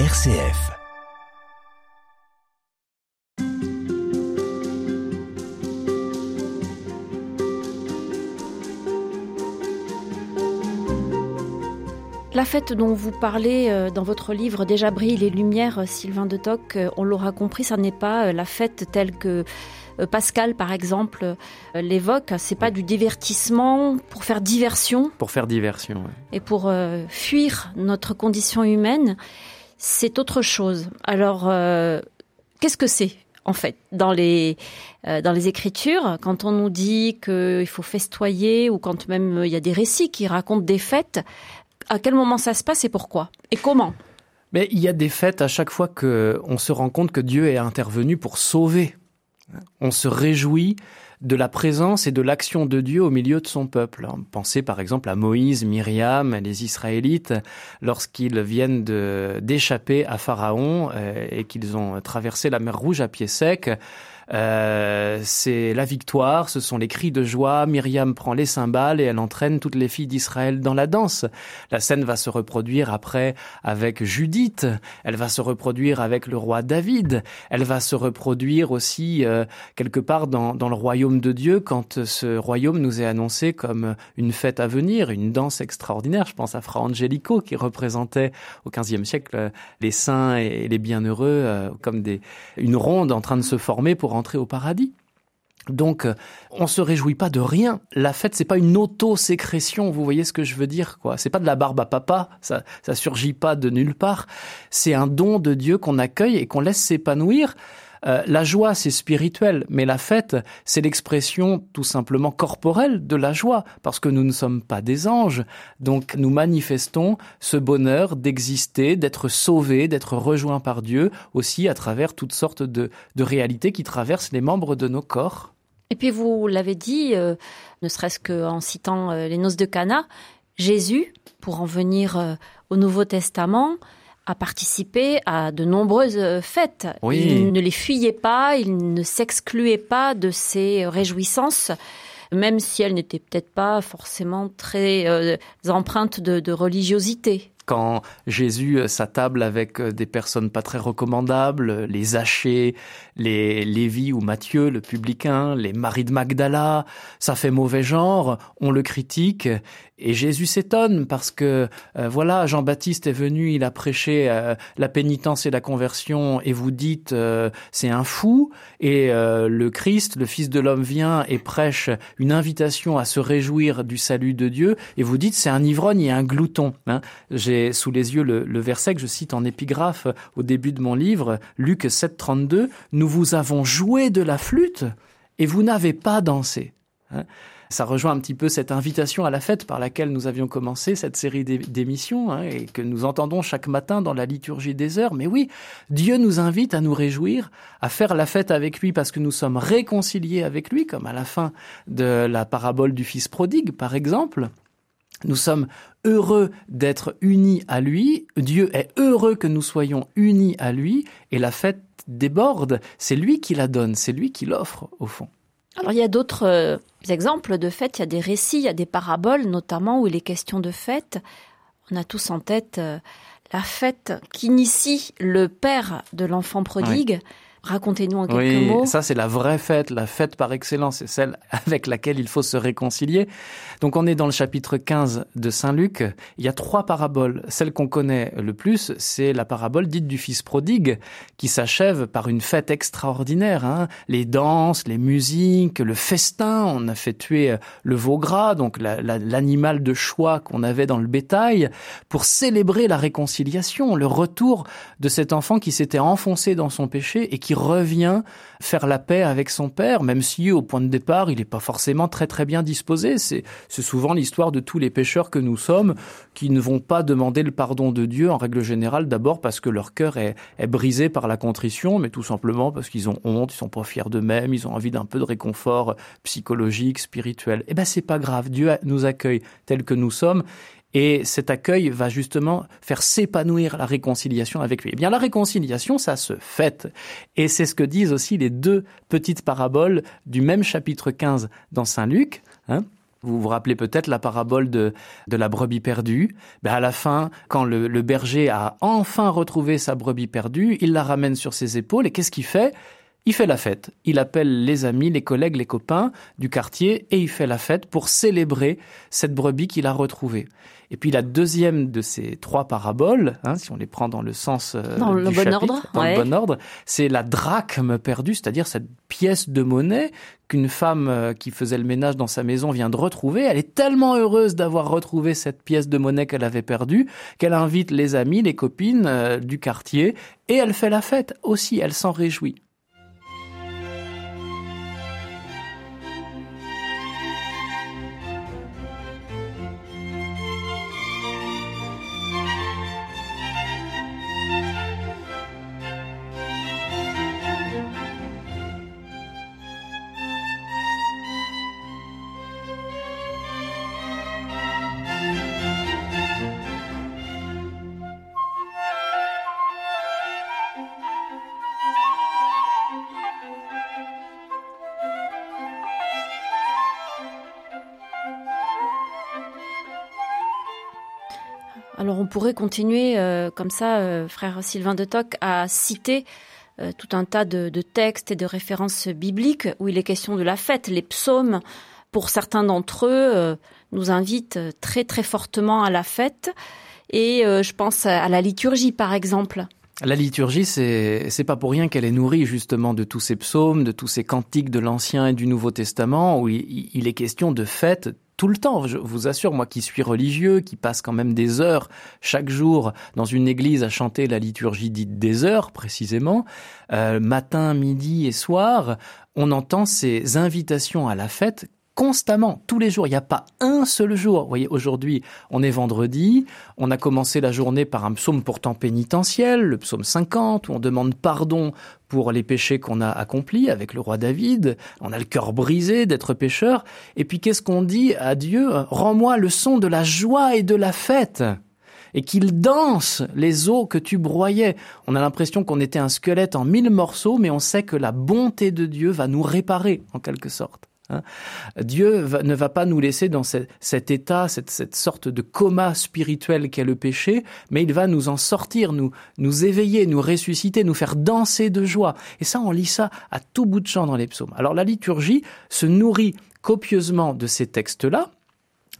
RCF. La fête dont vous parlez euh, dans votre livre Déjà brille les lumières, euh, Sylvain de Toc, euh, on l'aura compris, ça n'est pas la fête telle que Pascal, par exemple, l'évoque. C'est pas du divertissement pour faire diversion. Pour faire diversion. Ouais. Et pour fuir notre condition humaine, c'est autre chose. Alors, qu'est-ce que c'est en fait, dans les, dans les Écritures, quand on nous dit qu'il faut festoyer ou quand même il y a des récits qui racontent des fêtes, à quel moment ça se passe et pourquoi Et comment? Mais il y a des fêtes à chaque fois que on se rend compte que Dieu est intervenu pour sauver. On se réjouit de la présence et de l'action de Dieu au milieu de son peuple. Pensez par exemple à Moïse, Myriam, les Israélites, lorsqu'ils viennent d'échapper à Pharaon euh, et qu'ils ont traversé la mer Rouge à pied sec. Euh, c'est la victoire, ce sont les cris de joie. Myriam prend les cymbales et elle entraîne toutes les filles d'Israël dans la danse. La scène va se reproduire après avec Judith. Elle va se reproduire avec le roi David. Elle va se reproduire aussi euh, quelque part dans, dans le royaume de Dieu quand ce royaume nous est annoncé comme une fête à venir, une danse extraordinaire. Je pense à Fra Angelico qui représentait au XVe siècle les saints et les bienheureux euh, comme des, une ronde en train de se former pour entrer au paradis. Donc, euh, on se réjouit pas de rien. La fête, c'est pas une auto-sécrétion. Vous voyez ce que je veux dire, quoi. C'est pas de la barbe à papa. Ça, ça surgit pas de nulle part. C'est un don de Dieu qu'on accueille et qu'on laisse s'épanouir. Euh, la joie, c'est spirituel, mais la fête, c'est l'expression tout simplement corporelle de la joie, parce que nous ne sommes pas des anges. Donc nous manifestons ce bonheur d'exister, d'être sauvés, d'être rejoints par Dieu, aussi à travers toutes sortes de, réalités qui traversent les membres de nos corps. Et puis vous l'avez dit, euh, ne serait-ce qu'en citant euh, les noces de Cana, Jésus, pour en venir au Nouveau Testament, a participé à de nombreuses euh, fêtes. Il ne les fuyait pas, il ne s'excluait pas de ces réjouissances, même si elles n'étaient peut-être pas forcément très euh, empreintes de, de religiosité quand Jésus euh, s'attable avec des personnes pas très recommandables, les Zachée, les Lévi ou Matthieu, le publicain, les maris de Magdala, ça fait mauvais genre, on le critique et Jésus s'étonne parce que euh, voilà, Jean-Baptiste est venu, il a prêché euh, la pénitence et la conversion et vous dites euh, c'est un fou et le Christ, le Fils de l'homme vient et prêche une invitation à se réjouir du salut de Dieu et vous dites c'est un ivrogne et un glouton. Hein. Sous les yeux le, verset que je cite en épigraphe au début de mon livre, Luc 7,32, nous vous avons joué de la flûte et vous n'avez pas dansé. Hein. Ça rejoint un petit peu cette invitation à la fête par laquelle nous avions commencé cette série d'émissions hein, et que nous entendons chaque matin dans la liturgie des heures. Mais oui, Dieu nous invite à nous réjouir, à faire la fête avec lui parce que nous sommes réconciliés avec lui, comme à la fin de la parabole du Fils prodigue, par exemple. Nous sommes heureux d'être unis à lui, Dieu est heureux que nous soyons unis à lui, et la fête déborde, c'est lui qui la donne, c'est lui qui l'offre au fond. Alors il y a d'autres euh, exemples de fêtes, il y a des récits, il y a des paraboles notamment où il est question de fêtes. On a tous en tête euh, la fête qu'initie le père de l'enfant prodigue. Racontez-nous en quelques oui, mots. Ça, c'est la vraie fête, la fête par excellence, c'est celle avec laquelle il faut se réconcilier. Donc, on est dans le chapitre 15 de Saint Luc. Il y a trois paraboles. Celle qu'on connaît le plus, c'est la parabole dite du fils prodigue, qui s'achève par une fête extraordinaire. Hein. Les danses, les musiques, le festin. On a fait tuer le veau gras, donc l'animal de choix qu'on avait dans le bétail, pour célébrer la réconciliation, le retour de cet enfant qui s'était enfoncé dans son péché et qui revient faire la paix avec son père, même si au point de départ, il n'est pas forcément très très bien disposé. C'est souvent l'histoire de tous les pécheurs que nous sommes qui ne vont pas demander le pardon de Dieu en règle générale, d'abord parce que leur cœur est, brisé par la contrition, mais tout simplement parce qu'ils ont honte, ils sont pas fiers d'eux-mêmes, ils ont envie d'un peu de réconfort psychologique, spirituel. Eh ben c'est pas grave, Dieu nous accueille tels que nous sommes et cet accueil va justement faire s'épanouir la réconciliation avec lui. Eh bien, la réconciliation, ça se fait. Et c'est ce que disent aussi les deux petites paraboles du même chapitre 15 dans Saint Luc. Hein Vous vous rappelez peut-être la parabole de, la brebis perdue. Ben à la fin, quand le berger a enfin retrouvé sa brebis perdue, il la ramène sur ses épaules et qu'est-ce qu'il fait? Il fait la fête. Il appelle les amis, les collègues, les copains du quartier et il fait la fête pour célébrer cette brebis qu'il a retrouvée. Et puis la deuxième de ces trois paraboles, hein, si on les prend dans le sens euh, dans le du bon chapitre, ordre, dans ouais. le bon ordre, c'est la drachme perdue, c'est-à-dire cette pièce de monnaie qu'une femme euh, qui faisait le ménage dans sa maison vient de retrouver. Elle est tellement heureuse d'avoir retrouvé cette pièce de monnaie qu'elle avait perdue qu'elle invite les amis, les copines euh, du quartier et elle fait la fête aussi. Elle s'en réjouit. Alors on pourrait continuer euh, comme ça, euh, frère Sylvain de Toc, à citer euh, tout un tas de, textes et de références bibliques où il est question de la fête. Les psaumes, pour certains d'entre eux, nous invitent très très fortement à la fête. Et je pense à la liturgie, par exemple. La liturgie, c'est pas pour rien qu'elle est nourrie justement de tous ces psaumes, de tous ces cantiques de l'Ancien et du Nouveau Testament, où il, il est question de fête tout le temps. Je vous assure, moi qui suis religieux, qui passe quand même des heures chaque jour dans une église à chanter la liturgie dite des heures précisément, euh, matin, midi et soir, on entend ces invitations à la fête constamment, tous les jours. Il n'y a pas un seul jour. Vous voyez, aujourd'hui, on est vendredi. On a commencé la journée par un psaume pourtant pénitentiel, le psaume 50, où on demande pardon pour les péchés qu'on a accomplis avec le roi David. On a le cœur brisé d'être pécheur. Et puis, qu'est-ce qu'on dit à Dieu? Rends-moi le son de la joie et de la fête et qu'il danse les os que tu broyais. On a l'impression qu'on était un squelette en mille morceaux, mais on sait que la bonté de Dieu va nous réparer en quelque sorte. Hein. Dieu ne va pas nous laisser dans ce, cet état, cette, cette, sorte de coma spirituel qu'est le péché, mais il va nous en sortir, nous, nous éveiller, nous ressusciter, nous faire danser de joie. Et ça, on lit ça à tout bout de champ dans les psaumes. Alors la liturgie se nourrit copieusement de ces textes-là,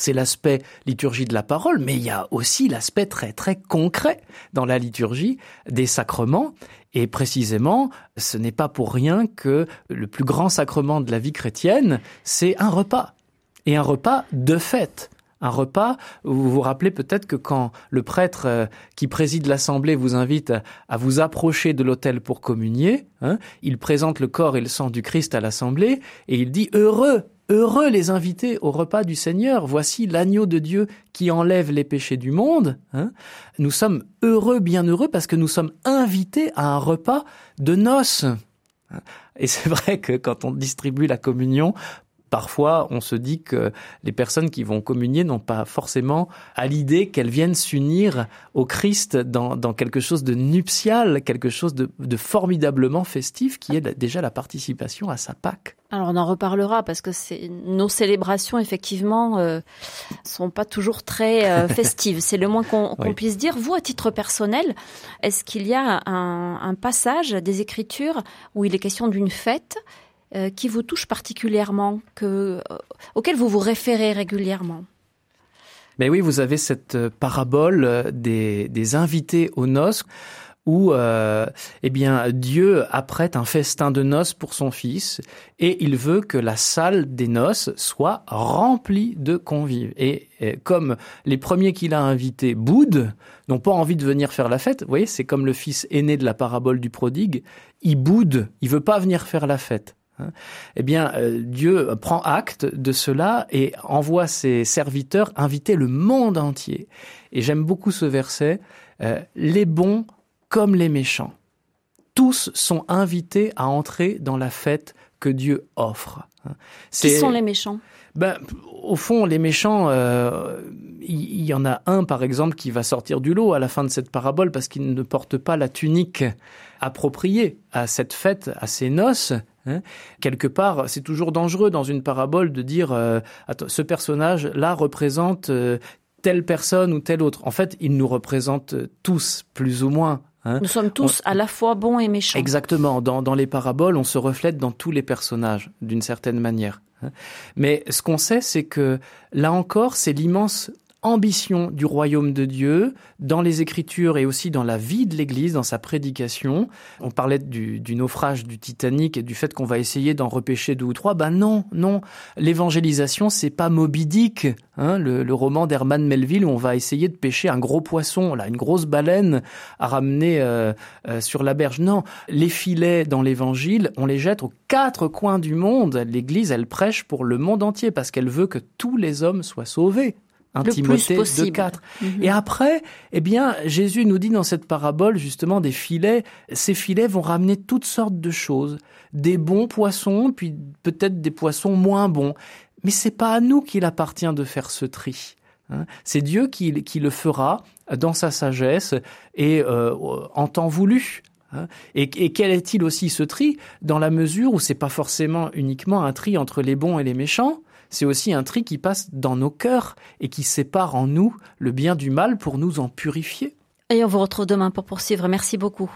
c'est l'aspect liturgie de la parole, mais il y a aussi l'aspect très très concret dans la liturgie des sacrements. Et précisément, ce n'est pas pour rien que le plus grand sacrement de la vie chrétienne, c'est un repas. Et un repas de fête. Un repas, vous vous rappelez peut-être que quand le prêtre qui préside l'assemblée vous invite à vous approcher de l'autel pour communier, hein, il présente le corps et le sang du Christ à l'assemblée et il dit heureux Heureux les invités au repas du Seigneur. Voici l'agneau de Dieu qui enlève les péchés du monde. Hein. Nous sommes heureux, bien heureux, parce que nous sommes invités à un repas de noces. Et c'est vrai que quand on distribue la communion, Parfois, on se dit que les personnes qui vont communier n'ont pas forcément à l'idée qu'elles viennent s'unir au Christ dans, dans, quelque chose de nuptial, quelque chose de, de, formidablement festif, qui est déjà la participation à sa Pâque. Alors on en reparlera parce que nos célébrations effectivement euh, sont pas toujours très euh, festives. C'est le moins qu'on qu oui. puisse dire. Vous, à titre personnel, est-ce qu'il y a un, un passage des Écritures où il est question d'une fête euh, qui vous touche particulièrement, que, euh, auquel vous vous référez régulièrement Mais oui, vous avez cette euh, parabole des, invités aux noces où eh bien Dieu apprête un festin de noces pour son fils et il veut que la salle des noces soit remplie de convives. Et, et comme les premiers qu'il a invités boudent, n'ont pas envie de venir faire la fête, vous voyez, c'est comme le fils aîné de la parabole du prodigue, il boude, il veut pas venir faire la fête. Eh bien, euh, Dieu prend acte de cela et envoie ses serviteurs inviter le monde entier. Et j'aime beaucoup ce verset, euh, les bons comme les méchants. tous sont invités à entrer dans la fête que Dieu offre. Qui sont les méchants? Ben, au fond, les méchants, euh, il y, en a un, par exemple, qui va sortir du lot à la fin de cette parabole parce qu'il ne porte pas la tunique appropriée à cette fête, à ces noces. Hein. Quelque part, c'est toujours dangereux dans une parabole de dire euh, ce personnage-là représente euh, telle personne ou telle autre. En fait, il nous représente tous, plus ou moins. Hein. Nous sommes tous à la fois bons et méchants. Exactement. Dans, dans les paraboles, on se reflète dans tous les personnages, d'une certaine manière. Mais ce qu'on sait, c'est que là encore, c'est l'immense ambition du royaume de Dieu dans les Écritures et aussi dans la vie de l'Église, dans sa prédication. On parlait du, naufrage du Titanic et du fait qu'on va essayer d'en repêcher deux ou trois. Ben non, non. L'évangélisation, c'est pas Moby Dick, hein, le, roman d'Herman Melville où on va essayer de pêcher un gros poisson, là, une grosse baleine à ramener euh, euh, sur la berge. Non, les filets dans l'Évangile, on les jette aux quatre coins du monde. L'Église, elle prêche pour le monde entier parce qu'elle veut que tous les hommes soient sauvés. Un Timothée 4. Mhm. Et après, eh bien, Jésus nous dit dans cette parabole justement des filets. Ces filets vont ramener toutes sortes de choses, des bons poissons, puis peut-être des poissons moins bons. Mais c'est pas à nous qu'il appartient de faire ce tri. Hein. C'est Dieu qui, le fera dans sa sagesse et euh, en temps voulu. Hein. Et, et, quel est-il aussi ce tri dans la mesure où c'est pas forcément uniquement un tri entre les bons et les méchants, c'est aussi un tri qui passe dans nos cœurs et qui sépare en nous le bien du mal pour nous en purifier. Et on vous retrouve demain pour poursuivre. Merci beaucoup.